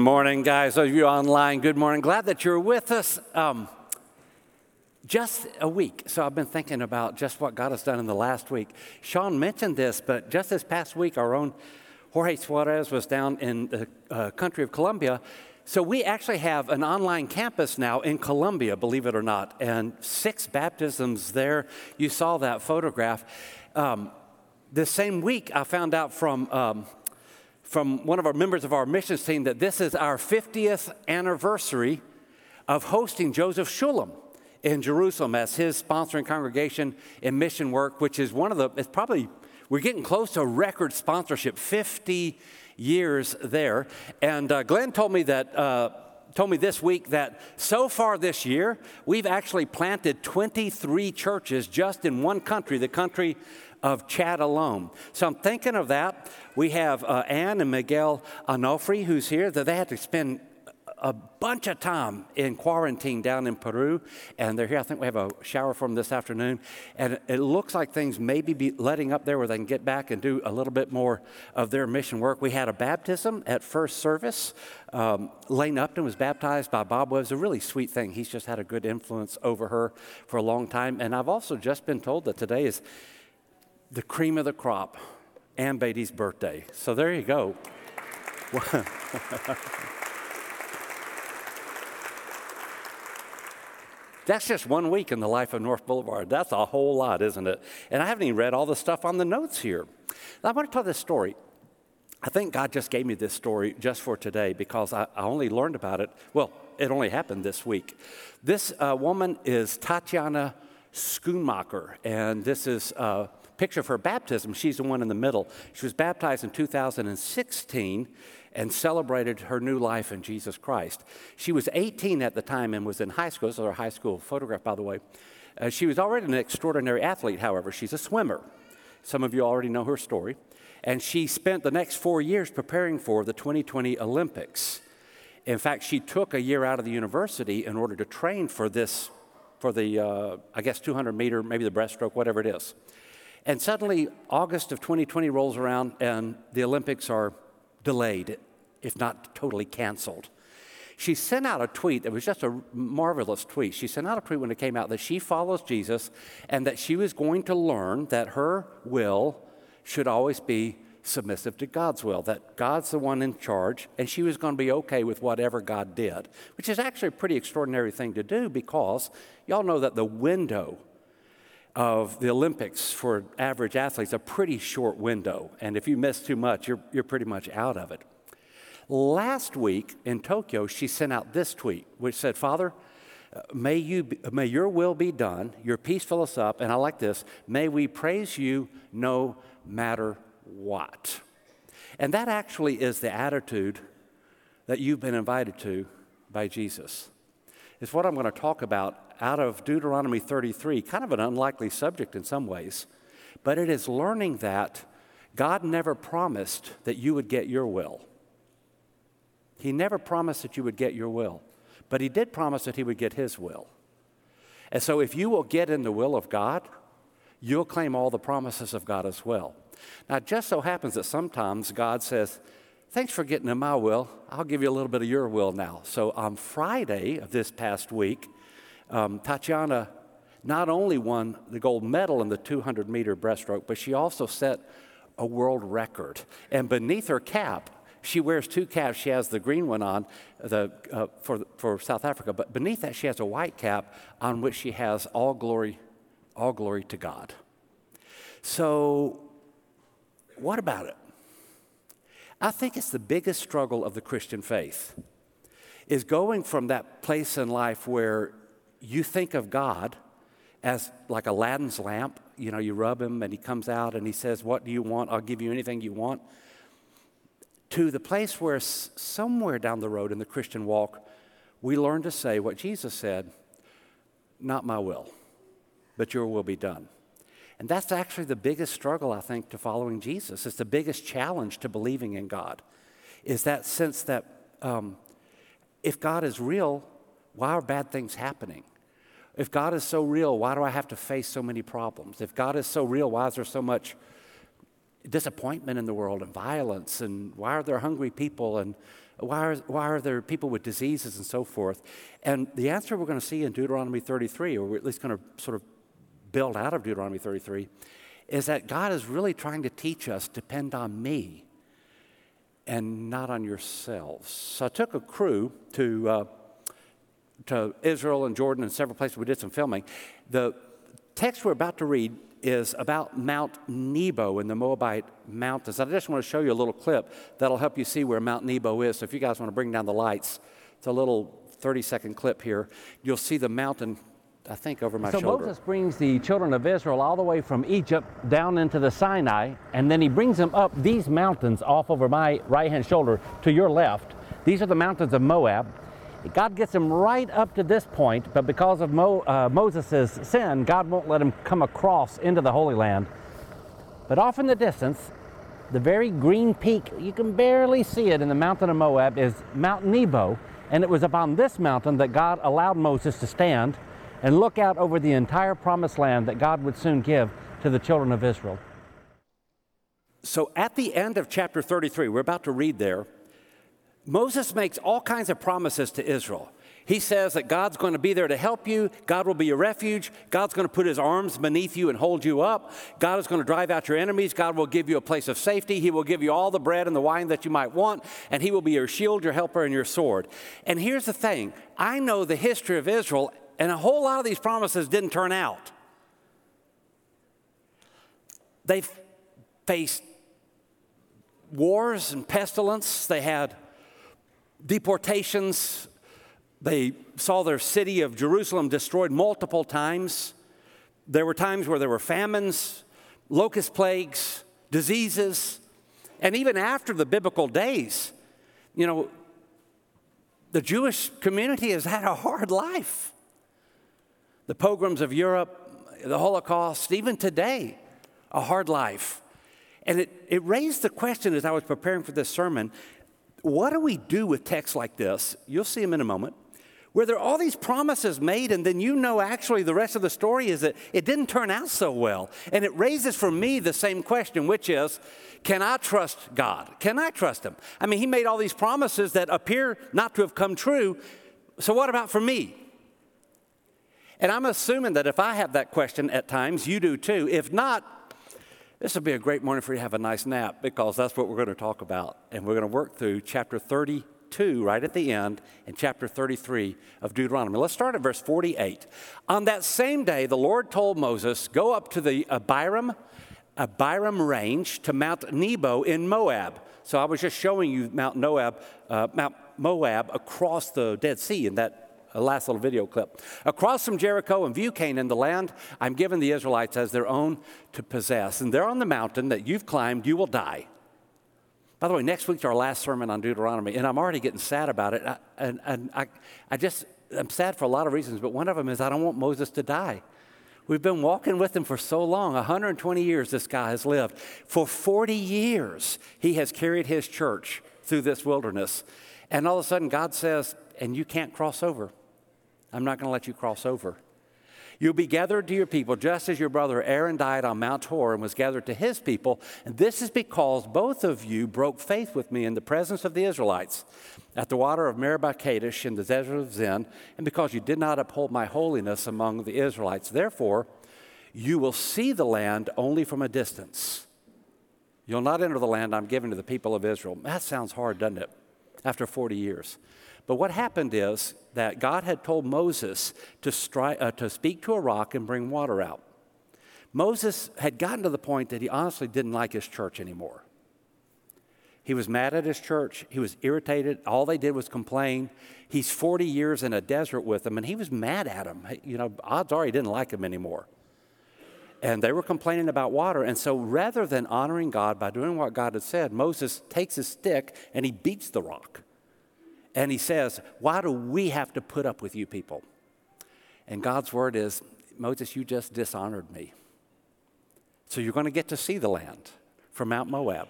morning, guys. Those of you online, good morning. Glad that you're with us. Um, just a week. So I've been thinking about just what God has done in the last week. Sean mentioned this, but just this past week, our own Jorge Suarez was down in the uh, country of Colombia. So we actually have an online campus now in Colombia, believe it or not, and six baptisms there. You saw that photograph. Um, the same week, I found out from um, from one of our members of our missions team that this is our 50th anniversary of hosting Joseph Shulam in Jerusalem as his sponsoring congregation in mission work, which is one of the, it's probably, we're getting close to a record sponsorship, 50 years there. And uh, Glenn told me that. Uh, told me this week that so far this year, we've actually planted 23 churches just in one country, the country of Chad alone. So I'm thinking of that. We have uh, Ann and Miguel Onofre, who's here, that they had to spend a bunch of time in quarantine down in Peru, and they're here. I think we have a shower for them this afternoon, and it looks like things may be letting up there where they can get back and do a little bit more of their mission work. We had a baptism at first service. Um, Lane Upton was baptized by Bob Webb. It's a really sweet thing. He's just had a good influence over her for a long time, and I've also just been told that today is the cream of the crop, Ann Beatty's birthday. So there you go. That's just one week in the life of North Boulevard. That's a whole lot, isn't it? And I haven't even read all the stuff on the notes here. Now, I want to tell this story. I think God just gave me this story just for today because I, I only learned about it. Well, it only happened this week. This uh, woman is Tatiana Schoonmaker, and this is uh, picture of her baptism, she's the one in the middle. She was baptized in 2016 and celebrated her new life in Jesus Christ. She was 18 at the time and was in high school. This is her high school photograph, by the way. Uh, she was already an extraordinary athlete, however. She's a swimmer. Some of you already know her story. And she spent the next four years preparing for the 2020 Olympics. In fact, she took a year out of the university in order to train for this, for the, uh, I guess, 200 meter, maybe the breaststroke, whatever it is. And suddenly, August of 2020 rolls around and the Olympics are delayed, if not totally canceled. She sent out a tweet that was just a marvelous tweet. She sent out a tweet when it came out that she follows Jesus and that she was going to learn that her will should always be submissive to God's will, that God's the one in charge, and she was going to be okay with whatever God did, which is actually a pretty extraordinary thing to do because y'all know that the window of the Olympics for average athletes a pretty short window. And if you miss too much, you're, you're pretty much out of it. Last week in Tokyo, she sent out this tweet, which said, Father, uh, may, you be, may your will be done, your peace fill us up, and I like this, may we praise you no matter what. And that actually is the attitude that you've been invited to by Jesus. It's what I'm going to talk about out of Deuteronomy 33, kind of an unlikely subject in some ways, but it is learning that God never promised that you would get your will. He never promised that you would get your will, but He did promise that He would get His will. And so, if you will get in the will of God, you'll claim all the promises of God as well. Now, it just so happens that sometimes God says, Thanks for getting in my will. I'll give you a little bit of your will now. So, on Friday of this past week, um, Tatiana not only won the gold medal in the 200 meter breaststroke, but she also set a world record. And beneath her cap, she wears two caps. She has the green one on the, uh, for, for South Africa, but beneath that, she has a white cap on which she has all glory, all glory to God. So, what about it? I think it's the biggest struggle of the Christian faith is going from that place in life where you think of God as like Aladdin's lamp. You know, you rub him and he comes out and he says, What do you want? I'll give you anything you want. To the place where somewhere down the road in the Christian walk, we learn to say what Jesus said Not my will, but your will be done. And that's actually the biggest struggle, I think, to following Jesus. It's the biggest challenge to believing in God, is that sense that um, if God is real, why are bad things happening? If God is so real, why do I have to face so many problems? If God is so real, why is there so much disappointment in the world and violence? And why are there hungry people and Why are, why are there people with diseases and so forth? And the answer we're going to see in Deuteronomy 33, or we're at least going to sort of build out of Deuteronomy 33, is that God is really trying to teach us depend on me and not on yourselves. So I took a crew to, uh, to Israel and Jordan and several places. We did some filming. The text we're about to read is about Mount Nebo in the Moabite mountains. I just want to show you a little clip that'll help you see where Mount Nebo is. So if you guys want to bring down the lights, it's a little 30 second clip here. You'll see the mountain I think over my so shoulder. So Moses brings the children of Israel all the way from Egypt down into the Sinai, and then he brings them up these mountains off over my right hand shoulder to your left. These are the mountains of Moab. God gets him right up to this point, but because of Mo, uh, Moses' sin, God won't let him come across into the Holy Land. But off in the distance, the very green peak, you can barely see it in the mountain of Moab, is Mount Nebo. And it was upon this mountain that God allowed Moses to stand and look out over the entire promised land that God would soon give to the children of Israel. So at the end of chapter 33, we're about to read there, Moses makes all kinds of promises to Israel. He says that God's going to be there to help you. God will be your refuge. God's going to put his arms beneath you and hold you up. God is going to drive out your enemies. God will give you a place of safety. He will give you all the bread and the wine that you might want. And he will be your shield, your helper, and your sword. And here's the thing I know the history of Israel, and a whole lot of these promises didn't turn out. They faced wars and pestilence. They had deportations. They saw their city of Jerusalem destroyed multiple times. There were times where there were famines, locust plagues, diseases, and even after the biblical days, you know, the Jewish community has had a hard life. The pogroms of Europe, the Holocaust, even today, a hard life. And it, it raised the question as I was preparing for this sermon what do we do with texts like this? You'll see them in a moment. Where there are all these promises made, and then you know actually the rest of the story is that it didn't turn out so well. And it raises for me the same question, which is can I trust God? Can I trust Him? I mean, He made all these promises that appear not to have come true. So, what about for me? And I'm assuming that if I have that question at times, you do too. If not, this will be a great morning for you to have a nice nap because that's what we're going to talk about. And we're going to work through chapter 32 right at the end and chapter 33 of Deuteronomy. Let's start at verse 48. On that same day, the Lord told Moses, Go up to the Abarim, Abarim range to Mount Nebo in Moab. So I was just showing you Mount Moab, uh, Mount Moab across the Dead Sea in that a last little video clip. Across from Jericho and view Canaan, the land I'm giving the Israelites as their own to possess. And there on the mountain that you've climbed, you will die. By the way, next week's our last sermon on Deuteronomy, and I'm already getting sad about it. I, and, and I, I just, I'm sad for a lot of reasons, but one of them is I don't want Moses to die. We've been walking with him for so long 120 years, this guy has lived. For 40 years, he has carried his church through this wilderness. And all of a sudden, God says, and you can't cross over. I'm not going to let you cross over. You'll be gathered to your people just as your brother Aaron died on Mount Hor and was gathered to his people. And this is because both of you broke faith with me in the presence of the Israelites at the water of Meribah Kadesh in the desert of Zin, and because you did not uphold my holiness among the Israelites. Therefore, you will see the land only from a distance. You'll not enter the land I'm giving to the people of Israel. That sounds hard, doesn't it? After 40 years. But what happened is that God had told Moses to, stri- uh, to speak to a rock and bring water out. Moses had gotten to the point that he honestly didn't like his church anymore. He was mad at his church. He was irritated. All they did was complain. He's 40 years in a desert with them, and he was mad at them. You know, odds are he didn't like them anymore. And they were complaining about water. And so rather than honoring God by doing what God had said, Moses takes his stick and he beats the rock. And he says, Why do we have to put up with you people? And God's word is, Moses, you just dishonored me. So you're going to get to see the land from Mount Moab,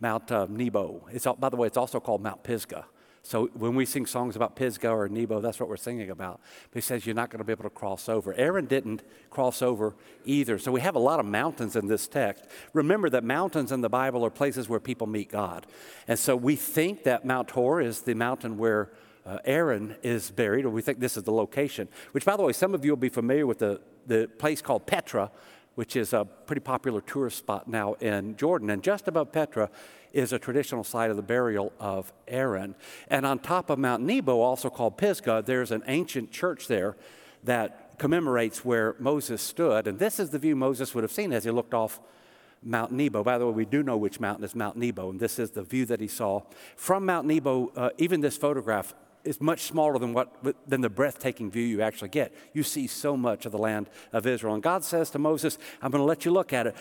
Mount uh, Nebo. It's, by the way, it's also called Mount Pisgah. So when we sing songs about Pisgah or Nebo, that's what we're singing about. But he says you're not going to be able to cross over. Aaron didn't cross over either. So we have a lot of mountains in this text. Remember that mountains in the Bible are places where people meet God. And so we think that Mount Hor is the mountain where uh, Aaron is buried, or we think this is the location. Which, by the way, some of you will be familiar with the, the place called Petra, which is a pretty popular tourist spot now in Jordan. And just above Petra is a traditional site of the burial of Aaron. And on top of Mount Nebo, also called Pisgah, there's an ancient church there that commemorates where Moses stood. And this is the view Moses would have seen as he looked off Mount Nebo. By the way, we do know which mountain is Mount Nebo, and this is the view that he saw. From Mount Nebo, uh, even this photograph is much smaller than, what, than the breathtaking view you actually get. You see so much of the land of Israel. And God says to Moses, I'm going to let you look at it,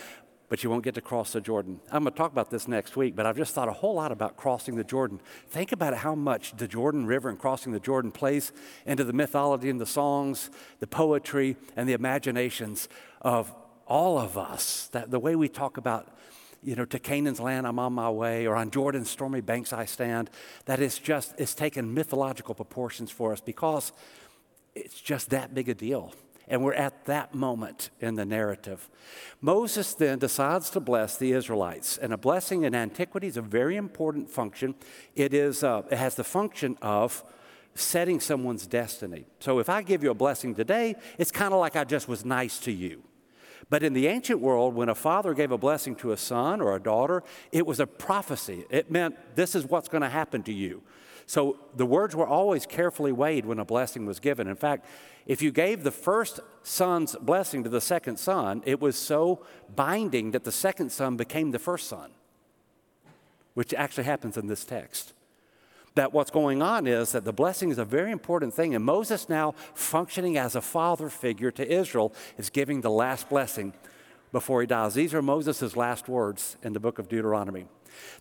but you won't get to cross the Jordan. I'm going to talk about this next week, but I've just thought a whole lot about crossing the Jordan. Think about how much the Jordan River and crossing the Jordan plays into the mythology and the songs, the poetry, and the imaginations of all of us. That the way we talk about, you know, to Canaan's land I'm on my way, or on Jordan's stormy banks I stand, that is just, it's taken mythological proportions for us because it's just that big a deal. And we're at that moment in the narrative. Moses then decides to bless the Israelites. And a blessing in antiquity is a very important function. It, is, uh, it has the function of setting someone's destiny. So if I give you a blessing today, it's kind of like I just was nice to you. But in the ancient world, when a father gave a blessing to a son or a daughter, it was a prophecy. It meant this is what's going to happen to you. So the words were always carefully weighed when a blessing was given. In fact, if you gave the first son's blessing to the second son, it was so binding that the second son became the first son, which actually happens in this text. That what's going on is that the blessing is a very important thing, and Moses, now functioning as a father figure to Israel, is giving the last blessing before he dies. These are Moses' last words in the book of Deuteronomy.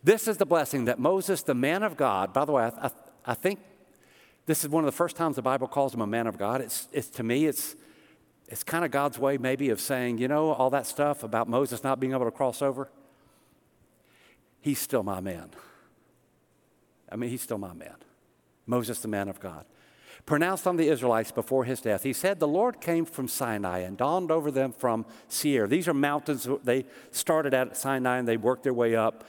This is the blessing that Moses, the man of God, by the way, I, I, I think this is one of the first times the Bible calls him a man of God. It's, it's to me, it's, it's kind of God's way, maybe, of saying, you know, all that stuff about Moses not being able to cross over. He's still my man. I mean, he's still my man. Moses, the man of God. Pronounced on the Israelites before his death, he said, The Lord came from Sinai and dawned over them from Seir. These are mountains. They started at Sinai and they worked their way up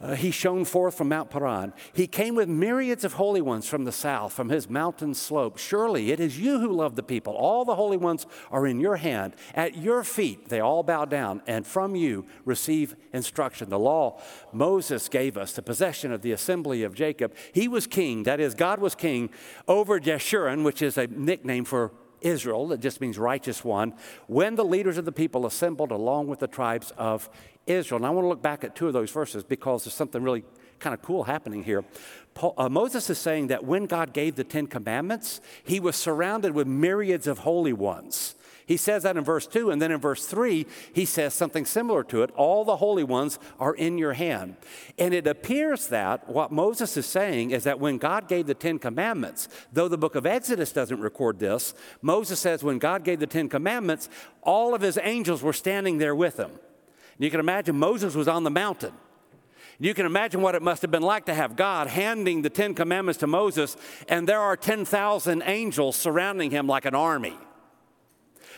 uh, he shone forth from Mount Paran. He came with myriads of holy ones from the south, from his mountain slope. Surely it is you who love the people. All the holy ones are in your hand. At your feet they all bow down, and from you receive instruction. The law Moses gave us, the possession of the assembly of Jacob. He was king, that is, God was king over Jeshurun, which is a nickname for Israel, that just means righteous one, when the leaders of the people assembled along with the tribes of Israel. And I want to look back at two of those verses because there's something really kind of cool happening here. Paul, uh, Moses is saying that when God gave the Ten Commandments, he was surrounded with myriads of holy ones. He says that in verse 2, and then in verse 3, he says something similar to it. All the holy ones are in your hand. And it appears that what Moses is saying is that when God gave the Ten Commandments, though the book of Exodus doesn't record this, Moses says when God gave the Ten Commandments, all of his angels were standing there with him. You can imagine Moses was on the mountain. You can imagine what it must have been like to have God handing the Ten Commandments to Moses, and there are 10,000 angels surrounding him like an army.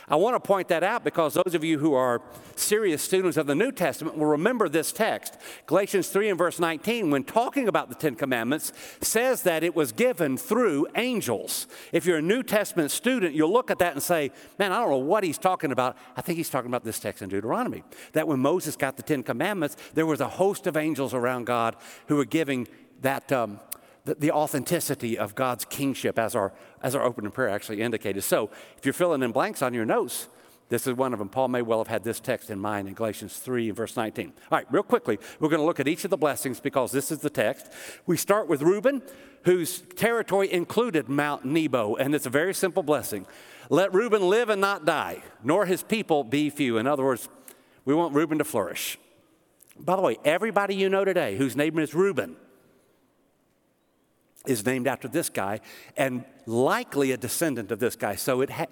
I want to point that out because those of you who are serious students of the New Testament will remember this text. Galatians 3 and verse 19, when talking about the Ten Commandments, says that it was given through angels. If you're a New Testament student, you'll look at that and say, Man, I don't know what he's talking about. I think he's talking about this text in Deuteronomy. That when Moses got the Ten Commandments, there was a host of angels around God who were giving that, um, the, the, authenticity of God's kingship, as our, as our opening prayer actually indicated. So, if you're filling in blanks on your notes, this is one of them. Paul may well have had this text in mind in Galatians 3, verse 19. All right, real quickly, we're going to look at each of the blessings because this is the text. We start with Reuben, whose territory included Mount Nebo, and it's a very simple blessing. Let Reuben live and not die, nor his people be few. In other words, we want Reuben to flourish. By the way, everybody you know today whose name is Reuben is named after this guy and likely a descendant of this guy. So ha-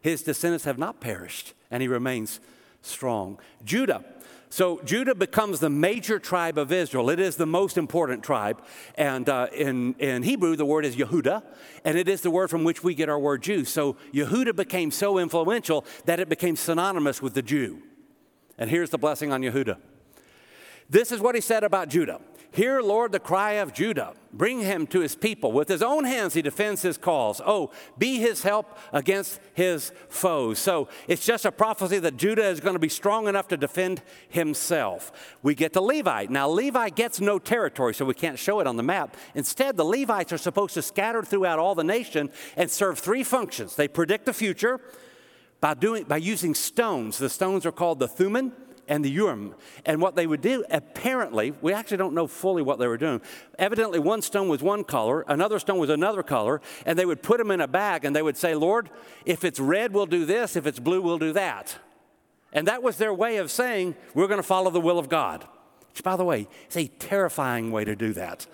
his descendants have not perished and he remains strong. Judah, So Judah becomes the major tribe of Israel. It is the most important tribe. And uh, in, in Hebrew, the word is Yehuda, and it is the word from which we get our word Jew. So Yehuda became so influential that it became synonymous with the Jew. And here's the blessing on Yehuda. This is what he said about Judah. Hear, Lord, the cry of Judah. Bring him to his people. With his own hands, he defends his cause. Oh, be his help against his foes. So it's just a prophecy that Judah is going to be strong enough to defend himself. We get to Levi. Now, Levi gets no territory, so we can't show it on the map. Instead, the Levites are supposed to scatter throughout all the nation and serve three functions they predict the future by, doing, by using stones. The stones are called the Thummim and the Urim. And what they would do, apparently, we actually don't know fully what they were doing. Evidently, one stone was one color, another stone was another color, and they would put them in a bag and they would say, Lord, if it's red, we'll do this, if it's blue, we'll do that. And that was their way of saying, we're going to follow the will of God. Which, by the way, is a terrifying way to do that.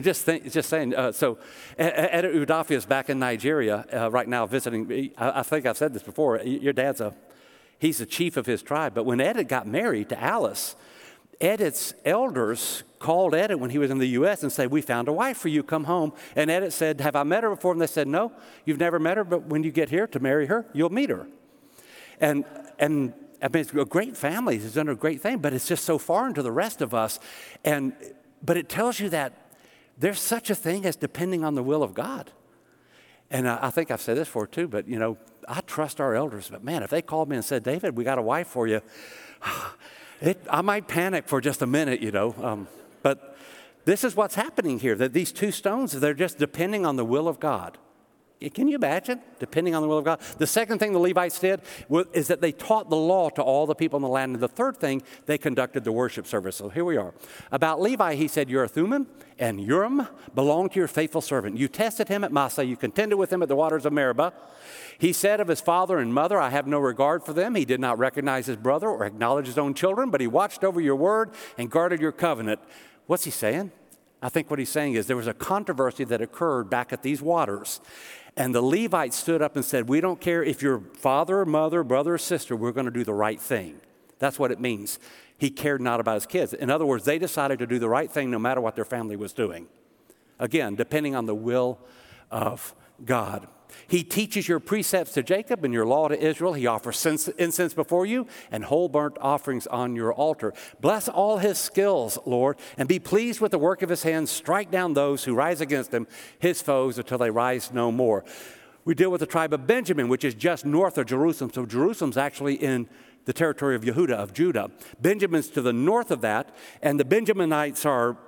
just, think, just saying. Uh, so, Ed Udafi is back in Nigeria uh, right now visiting. I, I, think I've said this before. Your dad's a He's the chief of his tribe. But when Edith got married to Alice, Edith's elders called Edith when he was in the U.S. and said, We found a wife for you, come home. And Edith said, Have I met her before? And they said, No, you've never met her, but when you get here to marry her, you'll meet her. And, and I mean, it's a great family, it's done a great thing, but it's just so foreign to the rest of us. And, but it tells you that there's such a thing as depending on the will of God. And I, think I've said this before too, but you know, I trust our elders, but man, if they called me and said, David, we got a wife for you, it, I might panic for just a minute, you know. Um, but this is what's happening here that these two stones, they're just depending on the will of God. Can you imagine? Depending on the will of God. The second thing the Levites did is that they taught the law to all the people in the land. And the third thing, they conducted the worship service. So here we are. About Levi, he said, Your a Thummim and Urim belong to your faithful servant. You tested him at Massah, you contended with him at the waters of Meribah. He said of his father and mother, I have no regard for them. He did not recognize his brother or acknowledge his own children, but he watched over your word and guarded your covenant. What's he saying? I think what he's saying is there was a controversy that occurred back at these waters. And the Levites stood up and said, We don't care if you're father, or mother, brother, or sister, we're going to do the right thing. That's what it means. He cared not about his kids. In other words, they decided to do the right thing no matter what their family was doing. Again, depending on the will of God. He teaches your precepts to Jacob and your law to Israel. He offers incense before you and whole burnt offerings on your altar. Bless all his skills, Lord, and be pleased with the work of his hands. Strike down those who rise against him, his foes, until they rise no more. We deal with the tribe of Benjamin, which is just north of Jerusalem. So Jerusalem's actually in the territory of Yehuda, of Judah. Benjamin's to the north of that, and the Benjaminites are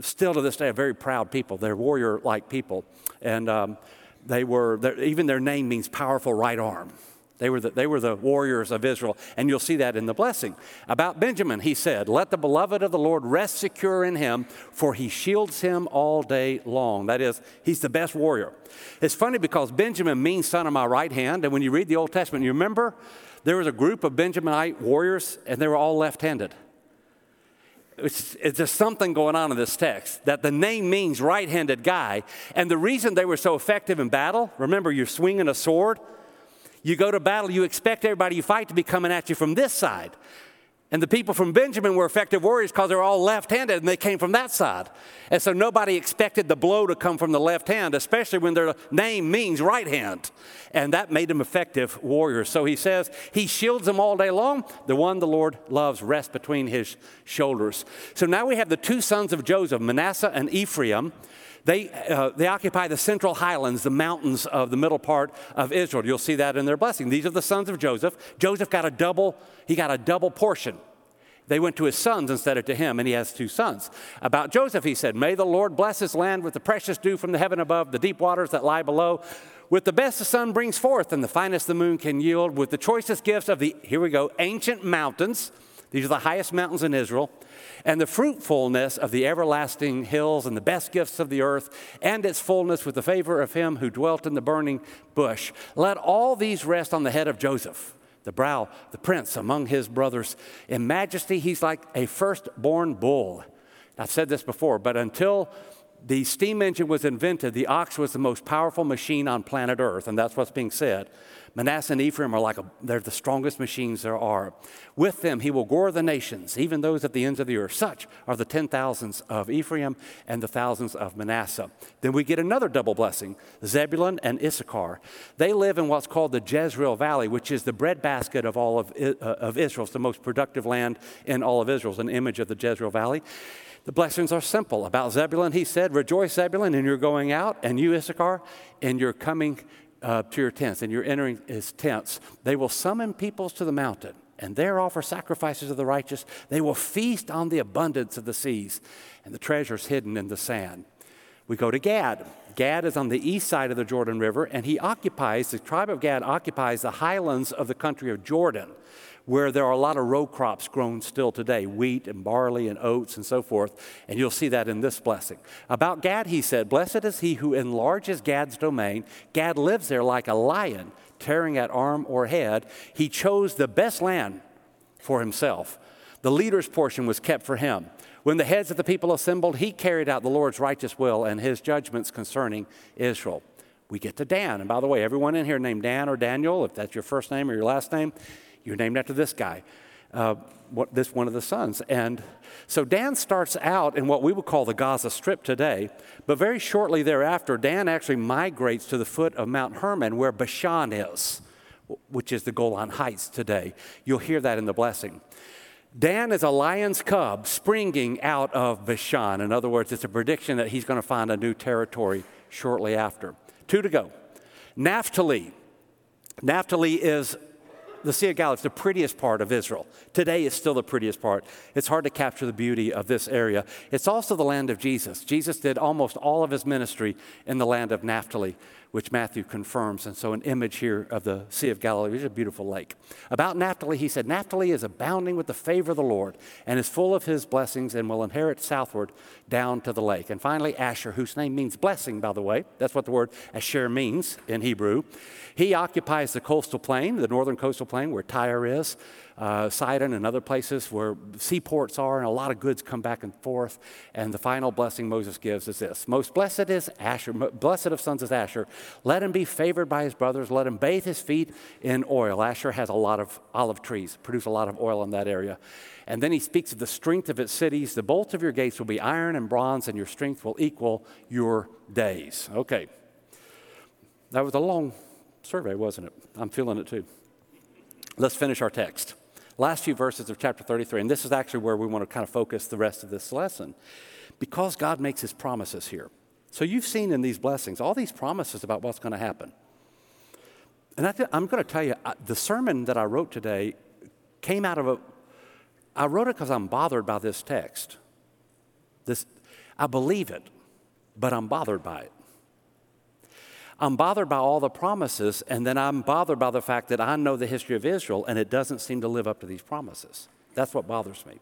still to this day a very proud people. They're warrior like people. And um, they were, even their name means powerful right arm. They were, the, they were the warriors of Israel, and you'll see that in the blessing. About Benjamin, he said, Let the beloved of the Lord rest secure in him, for he shields him all day long. That is, he's the best warrior. It's funny because Benjamin means son of my right hand, and when you read the Old Testament, you remember there was a group of Benjaminite warriors, and they were all left handed. It's, it's just something going on in this text that the name means right handed guy. And the reason they were so effective in battle remember, you're swinging a sword. You go to battle, you expect everybody you fight to be coming at you from this side. And the people from Benjamin were effective warriors because they're all left handed and they came from that side. And so nobody expected the blow to come from the left hand, especially when their name means right hand. And that made them effective warriors. So he says, He shields them all day long. The one the Lord loves rests between his shoulders. So now we have the two sons of Joseph, Manasseh and Ephraim. They, uh, they occupy the central highlands, the mountains of the middle part of Israel. You'll see that in their blessing. These are the sons of Joseph. Joseph got a double, he got a double portion. They went to his sons instead of to him, and he has two sons. About Joseph, he said, May the Lord bless his land with the precious dew from the heaven above, the deep waters that lie below. With the best the sun brings forth, and the finest the moon can yield, with the choicest gifts of the, here we go, ancient mountains. These are the highest mountains in Israel and the fruitfulness of the everlasting hills and the best gifts of the earth and its fullness with the favor of him who dwelt in the burning bush. Let all these rest on the head of Joseph, the brow, the prince among his brothers. In majesty, he's like a firstborn bull. I've said this before, but until the steam engine was invented, the ox was the most powerful machine on planet Earth, and that's what's being said. Manasseh and Ephraim are like a, they're the strongest machines there are. With them he will gore the nations, even those at the ends of the earth. Such are the ten thousands of Ephraim and the thousands of Manasseh. Then we get another double blessing Zebulun and Issachar. They live in what's called the Jezreel Valley, which is the breadbasket of all of, uh, of Israel. It's the most productive land in all of Israel. It's an image of the Jezreel Valley. The blessings are simple. About Zebulun, he said, Rejoice, Zebulun, and you're going out, and you, Issachar, and you're coming uh, to your tents, and you're entering his tents. They will summon peoples to the mountain, and there offer sacrifices of the righteous. They will feast on the abundance of the seas, and the treasures hidden in the sand. We go to Gad. Gad is on the east side of the Jordan River, and he occupies, the tribe of Gad occupies the highlands of the country of Jordan where there are a lot of row crops grown still today wheat and barley and oats and so forth. And you'll see that in this blessing. About Gad, he said, Blessed is he who enlarges Gad's domain. Gad lives there like a lion, tearing at arm or head. He chose the best land for himself. The leader's portion was kept for him. When the heads of the people assembled, he carried out the Lord's righteous will and his judgments concerning Israel. We get to Dan. And by the way, everyone in here named Dan or Daniel, if that's your first name or your last name, you're named after this guy, uh, what, this one of the sons. And so Dan starts out in what we would call the Gaza Strip today, but very shortly thereafter, Dan actually migrates to the foot of Mount Hermon, where Bashan is, which is the Golan Heights today. You'll hear that in the blessing. Dan is a lion's cub springing out of Bashan. In other words, it's a prediction that he's going to find a new territory shortly after. Two to go. Naphtali. Naphtali is the Sea of Galilee is the prettiest part of Israel. Today is still the prettiest part. It's hard to capture the beauty of this area. It's also the land of Jesus. Jesus did almost all of his ministry in the land of Naphtali which Matthew confirms. And so, an image here of the Sea of Galilee, which is a beautiful lake. About Naphtali, he said, Naphtali is abounding with the favor of the Lord and is full of his blessings and will inherit southward down to the lake. And finally, Asher, whose name means blessing, by the way. That's what the word Asher means in Hebrew. He occupies the coastal plain, the northern coastal plain where Tyre is uh, Sidon and other places where seaports are, and a lot of goods come back and forth. And the final blessing Moses gives is this Most blessed is Asher, blessed of sons is Asher. Let him be favored by his brothers, let him bathe his feet in oil. Asher has a lot of olive trees, produce a lot of oil in that area. And then he speaks of the strength of its cities. The bolts of your gates will be iron and bronze, and your strength will equal your days. Okay. That was a long survey, wasn't it? I'm feeling it too. Let's finish our text last few verses of chapter 33, and this is actually where we want to kind of focus the rest of this lesson, because God makes his promises here. So you've seen in these blessings all these promises about what's going to happen. And I am going to tell you, the sermon that I wrote today came out of a, I wrote it because I'm bothered by this text. This, I believe it, but I'm bothered by it. I'm bothered by all the promises, and then I'm bothered by the fact that I know the history of Israel and it doesn't seem to live up to these promises. That's what bothers me.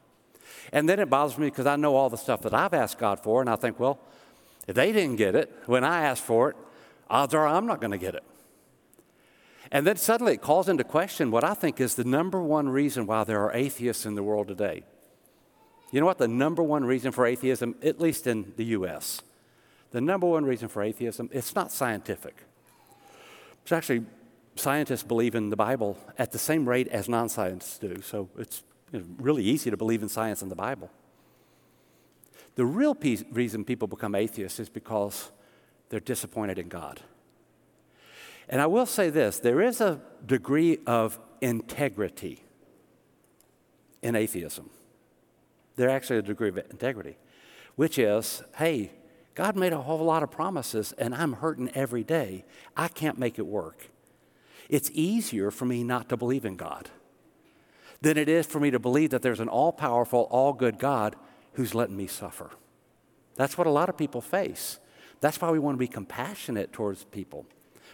And then it bothers me because I know all the stuff that I've asked God for, and I think, well, if they didn't get it when I asked for it, odds are I'm not going to get it. And then suddenly it calls into question what I think is the number one reason why there are atheists in the world today. You know what? The number one reason for atheism, at least in the U.S., the number one reason for atheism, it's not scientific. It's actually, scientists believe in the Bible at the same rate as non scientists do, so it's you know, really easy to believe in science and the Bible. The real piece, reason people become atheists is because they're disappointed in God. And I will say this there is a degree of integrity in atheism. There's actually a degree of integrity, which is hey, God made a whole lot of promises, and I'm hurting every day. I can't make it work. It's easier for me not to believe in God than it is for me to believe that there's an all powerful, all good God who's letting me suffer. That's what a lot of people face. That's why we want to be compassionate towards people.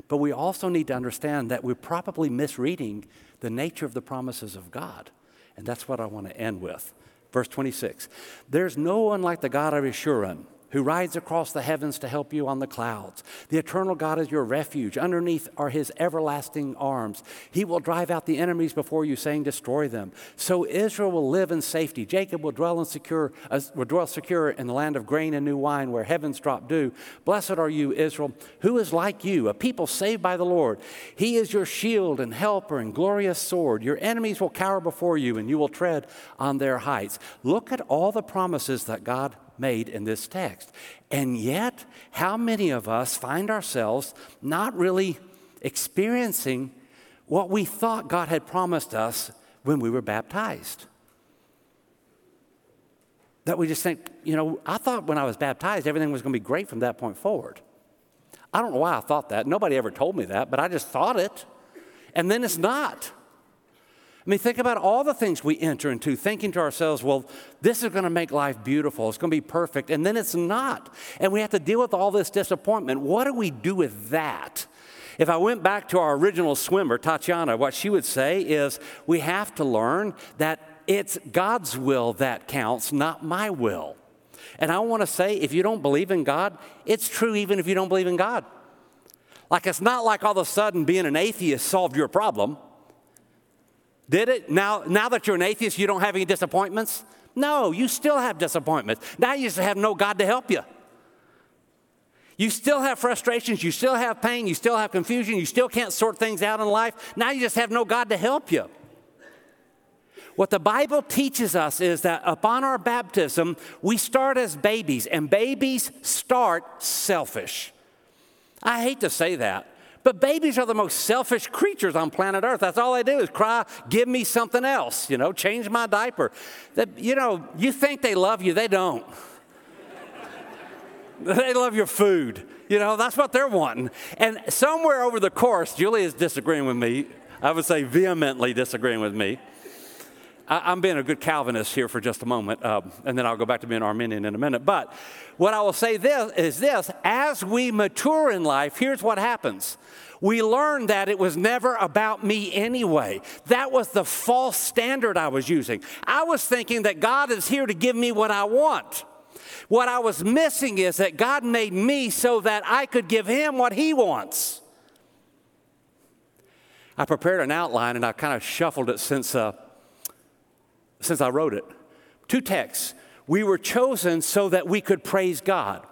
But we also need to understand that we're probably misreading the nature of the promises of God. And that's what I want to end with. Verse 26 There's no one like the God of Yeshurun who rides across the heavens to help you on the clouds. The eternal God is your refuge. Underneath are his everlasting arms. He will drive out the enemies before you, saying, Destroy them. So Israel will live in safety. Jacob will dwell, in secure, uh, will dwell secure in the land of grain and new wine, where heavens drop dew. Blessed are you, Israel, who is like you, a people saved by the Lord. He is your shield and helper and glorious sword. Your enemies will cower before you, and you will tread on their heights. Look at all the promises that God made in this text. And yet, how many of us find ourselves not really experiencing what we thought God had promised us when we were baptized? That we just think, you know, I thought when I was baptized everything was going to be great from that point forward. I don't know why I thought that. Nobody ever told me that, but I just thought it. And then it's not. I mean, think about all the things we enter into, thinking to ourselves, well, this is going to make life beautiful. It's going to be perfect. And then it's not. And we have to deal with all this disappointment. What do we do with that? If I went back to our original swimmer, Tatiana, what she would say is we have to learn that it's God's will that counts, not my will. And I want to say, if you don't believe in God, it's true even if you don't believe in God. Like, it's not like all of a sudden being an atheist solved your problem. Did it? Now, now that you're an atheist, you don't have any disappointments? No, you still have disappointments. Now you just have no God to help you. You still have frustrations, you still have pain, you still have confusion, you still can't sort things out in life. Now you just have no God to help you. What the Bible teaches us is that upon our baptism, we start as babies, and babies start selfish. I hate to say that. But babies are the most selfish creatures on planet Earth. That's all they do is cry, give me something else, you know, change my diaper. That, you know, you think they love you, they don't. they love your food. You know, that's what they're wanting. And somewhere over the course, Julie is disagreeing with me. I would say vehemently disagreeing with me. I, am being a good Calvinist here for just a moment, uh, and then I'll go back to being Arminian in a minute. But what I will say this is this as we mature in life, here's what happens. We learn that it was never about me anyway. That was the false standard I was using. I was thinking that God is here to give me what I want. What I was missing is that God made me so that I could give Him what He wants. I prepared an outline and I kind of shuffled it since. Uh, since I wrote it. Two texts. We were chosen so that we could praise God.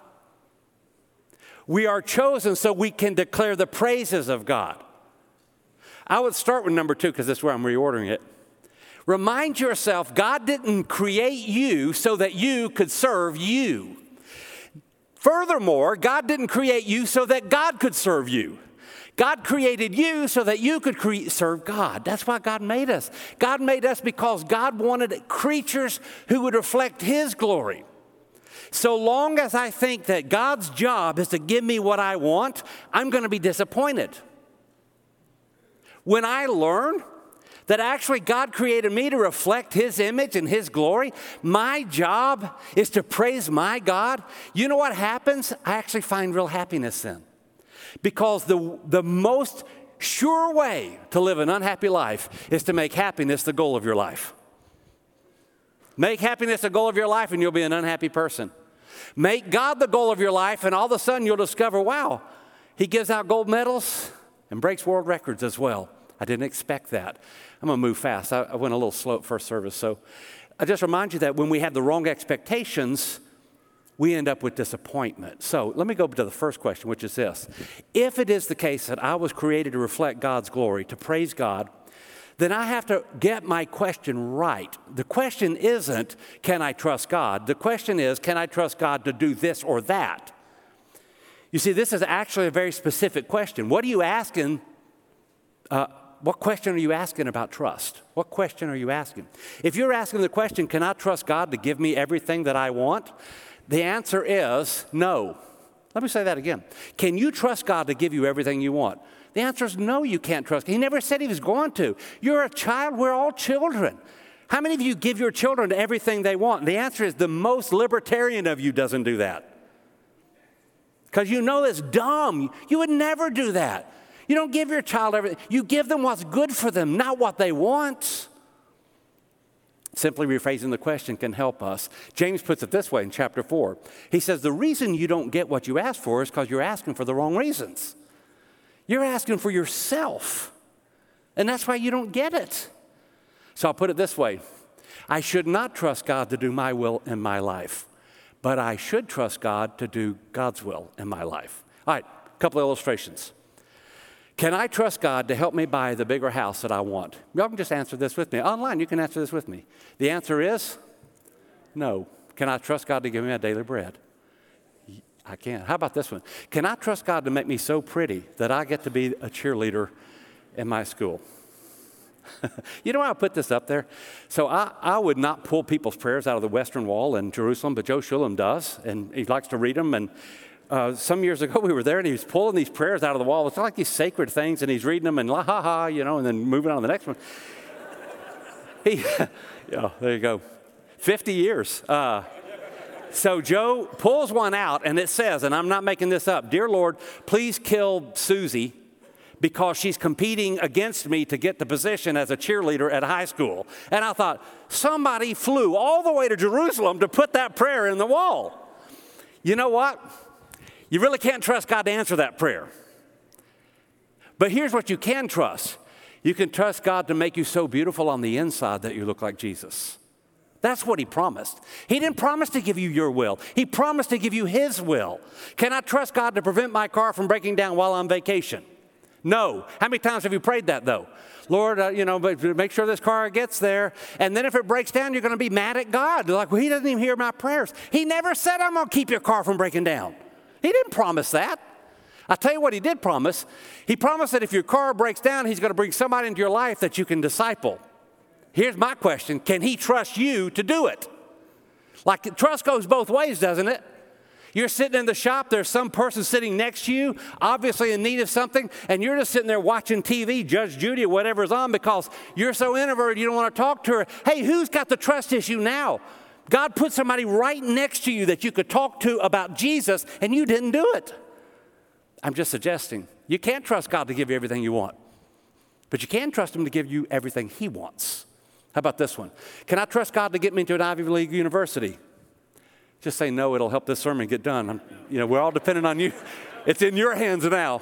We are chosen so we can declare the praises of God. I would start with number two because that's where I'm reordering it. Remind yourself God didn't create you so that you could serve you. Furthermore, God didn't create you so that God could serve you. God created you so that you could cre- serve God. That's why God made us. God made us because God wanted creatures who would reflect His glory. So long as I think that God's job is to give me what I want, I'm going to be disappointed. When I learn that actually God created me to reflect His image and His glory, my job is to praise my God, you know what happens? I actually find real happiness then. Because the, the most sure way to live an unhappy life is to make happiness the goal of your life. Make happiness the goal of your life, and you'll be an unhappy person. Make God the goal of your life, and all of a sudden you'll discover wow, He gives out gold medals and breaks world records as well. I didn't expect that. I'm going to move fast. I, I went a little slow at first service. So I just remind you that when we have the wrong expectations, we end up with disappointment. So let me go to the first question, which is this If it is the case that I was created to reflect God's glory, to praise God, then I have to get my question right. The question isn't, can I trust God? The question is, can I trust God to do this or that? You see, this is actually a very specific question. What are you asking? Uh, what question are you asking about trust? What question are you asking? If you're asking the question, can I trust God to give me everything that I want? The answer is no. Let me say that again. Can you trust God to give you everything you want? The answer is no, you can't trust. He never said he was going to. You're a child, we're all children. How many of you give your children everything they want? The answer is the most libertarian of you doesn't do that. Because you know it's dumb. You would never do that. You don't give your child everything, you give them what's good for them, not what they want. Simply rephrasing the question can help us. James puts it this way in chapter 4. He says, The reason you don't get what you ask for is because you're asking for the wrong reasons. You're asking for yourself, and that's why you don't get it. So I'll put it this way I should not trust God to do my will in my life, but I should trust God to do God's will in my life. All right, a couple of illustrations. Can I trust God to help me buy the bigger house that I want? Y'all can just answer this with me. Online, you can answer this with me. The answer is no. Can I trust God to give me my daily bread? I can't. How about this one? Can I trust God to make me so pretty that I get to be a cheerleader in my school? you know why I put this up there? So I, I would not pull people's prayers out of the Western Wall in Jerusalem, but Joe Shulam does, and he likes to read them. And uh, some years ago we were there, and he was pulling these prayers out of the wall. It's like these sacred things, and he's reading them and la ha ha, you know, and then moving on to the next one. he, yeah, there you go. 50 years. Uh, so Joe pulls one out, and it says, and I'm not making this up Dear Lord, please kill Susie because she's competing against me to get the position as a cheerleader at high school. And I thought, somebody flew all the way to Jerusalem to put that prayer in the wall. You know what? You really can't trust God to answer that prayer. But here's what you can trust you can trust God to make you so beautiful on the inside that you look like Jesus. That's what he promised. He didn't promise to give you your will. He promised to give you his will. Can I trust God to prevent my car from breaking down while on vacation? No. How many times have you prayed that though? Lord, uh, you know, make sure this car gets there. And then if it breaks down, you're going to be mad at God. Like, well, he doesn't even hear my prayers. He never said, I'm going to keep your car from breaking down. He didn't promise that. I tell you what, he did promise. He promised that if your car breaks down, he's going to bring somebody into your life that you can disciple. Here's my question Can he trust you to do it? Like, trust goes both ways, doesn't it? You're sitting in the shop, there's some person sitting next to you, obviously in need of something, and you're just sitting there watching TV, Judge Judy or whatever's on, because you're so introverted you don't want to talk to her. Hey, who's got the trust issue now? God put somebody right next to you that you could talk to about Jesus, and you didn't do it. I'm just suggesting you can't trust God to give you everything you want, but you can trust Him to give you everything He wants. How about this one? Can I trust God to get me into an Ivy League university? Just say no, it'll help this sermon get done. I'm, you know, we're all dependent on you. It's in your hands now.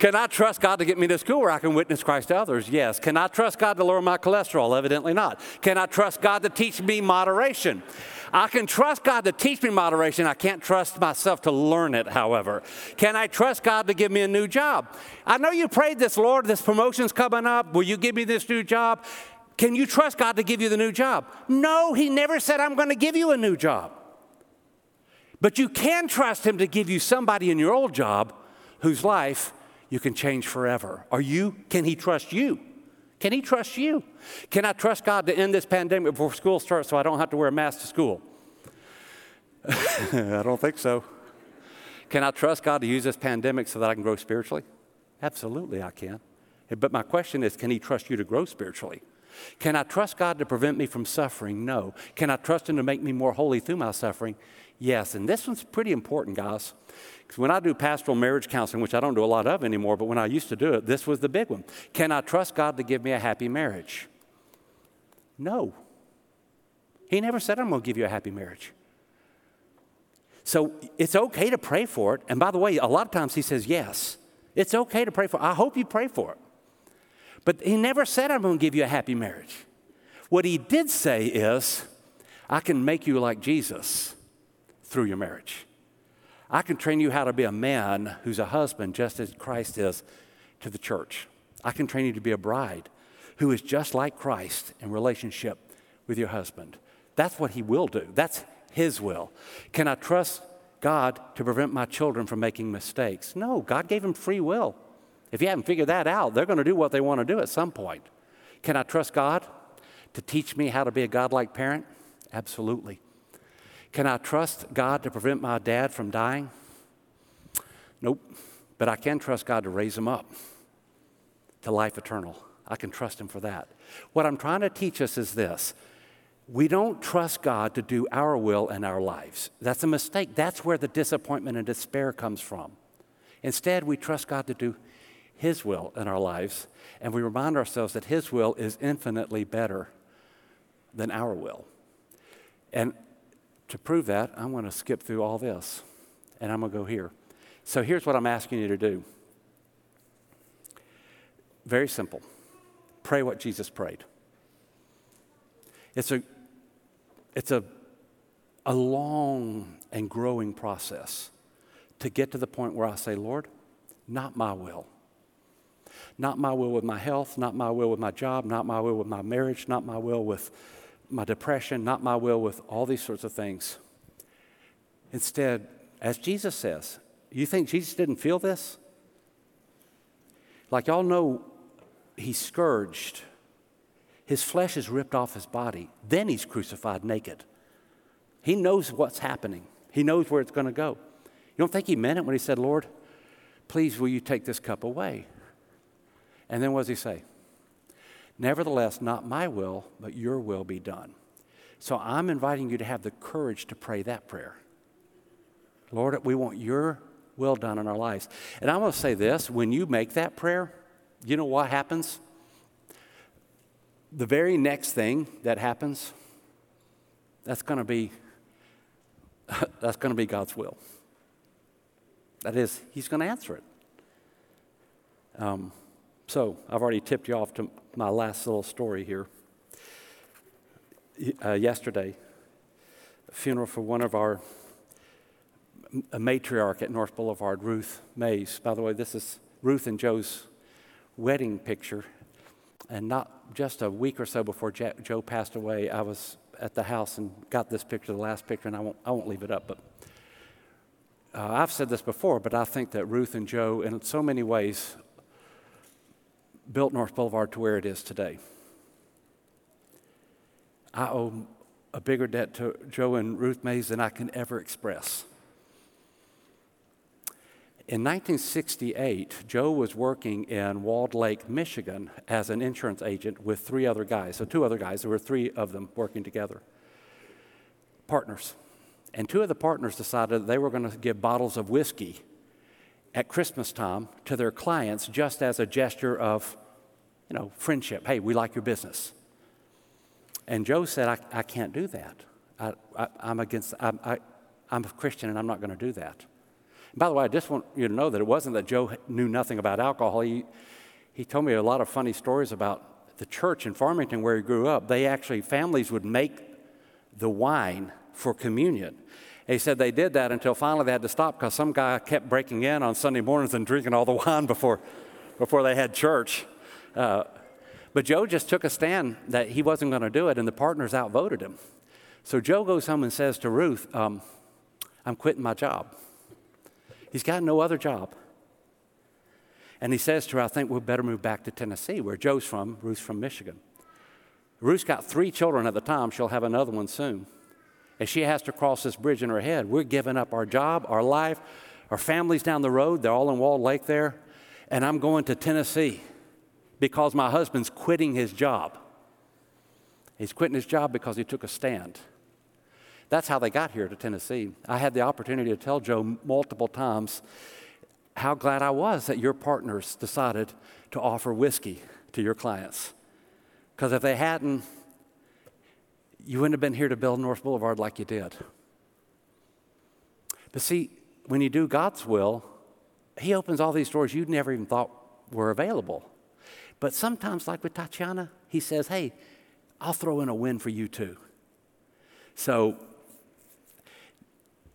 Can I trust God to get me to school where I can witness Christ to others? Yes. Can I trust God to lower my cholesterol? Evidently not. Can I trust God to teach me moderation? I can trust God to teach me moderation. I can't trust myself to learn it, however. Can I trust God to give me a new job? I know you prayed this, Lord, this promotion's coming up. Will you give me this new job? Can you trust God to give you the new job? No, He never said, I'm going to give you a new job. But you can trust Him to give you somebody in your old job whose life you can change forever. Are you? Can He trust you? Can He trust you? Can I trust God to end this pandemic before school starts so I don't have to wear a mask to school? I don't think so. Can I trust God to use this pandemic so that I can grow spiritually? Absolutely, I can. But my question is can He trust you to grow spiritually? Can I trust God to prevent me from suffering? No. Can I trust Him to make me more holy through my suffering? Yes, and this one's pretty important, guys. Because when I do pastoral marriage counseling, which I don't do a lot of anymore, but when I used to do it, this was the big one. Can I trust God to give me a happy marriage? No. He never said, I'm going to give you a happy marriage. So it's okay to pray for it. And by the way, a lot of times he says yes. It's okay to pray for it. I hope you pray for it. But he never said, I'm going to give you a happy marriage. What he did say is, I can make you like Jesus through your marriage. I can train you how to be a man who's a husband, just as Christ is to the church. I can train you to be a bride who is just like Christ in relationship with your husband. That's what he will do. That's his will. Can I trust God to prevent my children from making mistakes? No, God gave them free will. If you haven't figured that out, they're going to do what they want to do at some point. Can I trust God to teach me how to be a godlike parent? Absolutely. Can I trust God to prevent my dad from dying? Nope. But I can trust God to raise him up to life eternal. I can trust him for that. What I'm trying to teach us is this we don't trust God to do our will in our lives. That's a mistake. That's where the disappointment and despair comes from. Instead, we trust God to do His will in our lives, and we remind ourselves that His will is infinitely better than our will. And to prove that, I'm going to skip through all this and I'm going to go here. So here's what I'm asking you to do very simple pray what Jesus prayed. It's a, it's a, a long and growing process to get to the point where I say, Lord, not my will. Not my will with my health, not my will with my job, not my will with my marriage, not my will with my depression, not my will with all these sorts of things. Instead, as Jesus says, you think Jesus didn't feel this? Like y'all know, he's scourged. His flesh is ripped off his body. Then he's crucified naked. He knows what's happening, he knows where it's going to go. You don't think he meant it when he said, Lord, please will you take this cup away? And then what does he say? Nevertheless, not my will, but your will be done. So I'm inviting you to have the courage to pray that prayer. Lord, we want your will done in our lives. And I'm going to say this when you make that prayer, you know what happens? The very next thing that happens, that's going to be that's going to be God's will. That is, He's going to answer it. Um, so I've already tipped you off to my last little story here. Uh, yesterday, a funeral for one of our a matriarch at North Boulevard, Ruth Mays. By the way, this is Ruth and Joe's wedding picture. And not just a week or so before Joe passed away, I was at the house and got this picture, the last picture, and I won't, I won't leave it up. But uh, I've said this before, but I think that Ruth and Joe, in so many ways, built North Boulevard to where it is today. I owe a bigger debt to Joe and Ruth Mays than I can ever express. In 1968, Joe was working in Walled Lake, Michigan as an insurance agent with three other guys. So, two other guys, there were three of them working together, partners. And two of the partners decided they were going to give bottles of whiskey at Christmas time to their clients just as a gesture of, you know, friendship. Hey, we like your business. And Joe said, I, I can't do that. I, am against, I, I, I'm a Christian and I'm not going to do that. By the way, I just want you to know that it wasn't that Joe knew nothing about alcohol. He, he told me a lot of funny stories about the church in Farmington where he grew up. They actually, families would make the wine for communion. And he said they did that until finally they had to stop because some guy kept breaking in on Sunday mornings and drinking all the wine before, before they had church. Uh, but Joe just took a stand that he wasn't going to do it, and the partners outvoted him. So Joe goes home and says to Ruth, um, I'm quitting my job. He's got no other job. And he says to her, I think we'd better move back to Tennessee, where Joe's from. Ruth's from Michigan. Ruth's got three children at the time. She'll have another one soon. And she has to cross this bridge in her head. We're giving up our job, our life, our families down the road. They're all in Walled Lake there. And I'm going to Tennessee because my husband's quitting his job. He's quitting his job because he took a stand. That's how they got here to Tennessee. I had the opportunity to tell Joe multiple times how glad I was that your partners decided to offer whiskey to your clients. Because if they hadn't, you wouldn't have been here to build North Boulevard like you did. But see, when you do God's will, He opens all these doors you'd never even thought were available. But sometimes, like with Tatiana, He says, Hey, I'll throw in a win for you too. So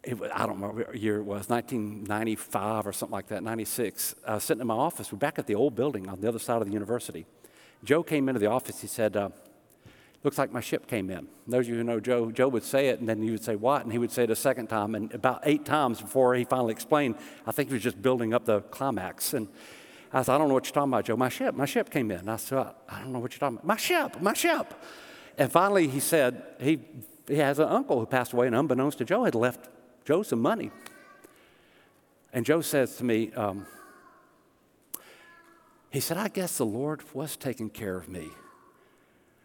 it, I don't remember what year it was, 1995 or something like that, 96. I was sitting in my office. We're back at the old building on the other side of the university. Joe came into the office. He said, uh, Looks like my ship came in. Those of you who know Joe, Joe would say it, and then he would say, What? And he would say it a second time. And about eight times before he finally explained, I think he was just building up the climax. And I said, I don't know what you're talking about, Joe. My ship, my ship came in. I said, I don't know what you're talking about. My ship, my ship. And finally he said, he, he has an uncle who passed away, and unbeknownst to Joe, had left Joe some money. And Joe says to me, um, he said, I guess the Lord was taking care of me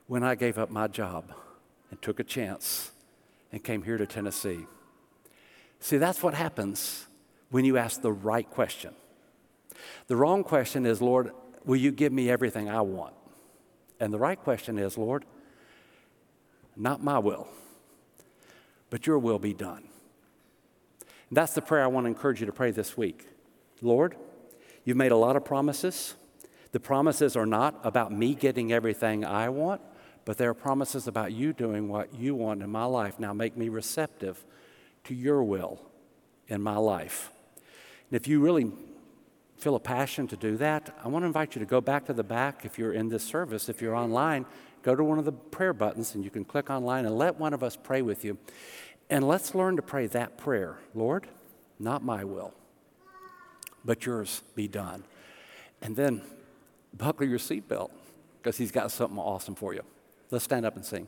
when I gave up my job and took a chance and came here to Tennessee. See, that's what happens when you ask the right question. The wrong question is, Lord, will you give me everything I want? And the right question is, Lord, not my will, but your will be done. And that's the prayer I want to encourage you to pray this week. Lord, you've made a lot of promises. The promises are not about me getting everything I want, but they are promises about you doing what you want in my life. Now make me receptive to your will in my life. And if you really feel a passion to do that, I want to invite you to go back to the back if you're in this service. If you're online, go to one of the prayer buttons and you can click online and let one of us pray with you. And let's learn to pray that prayer Lord, not my will, but yours be done. And then buckle your seatbelt because he's got something awesome for you. Let's stand up and sing.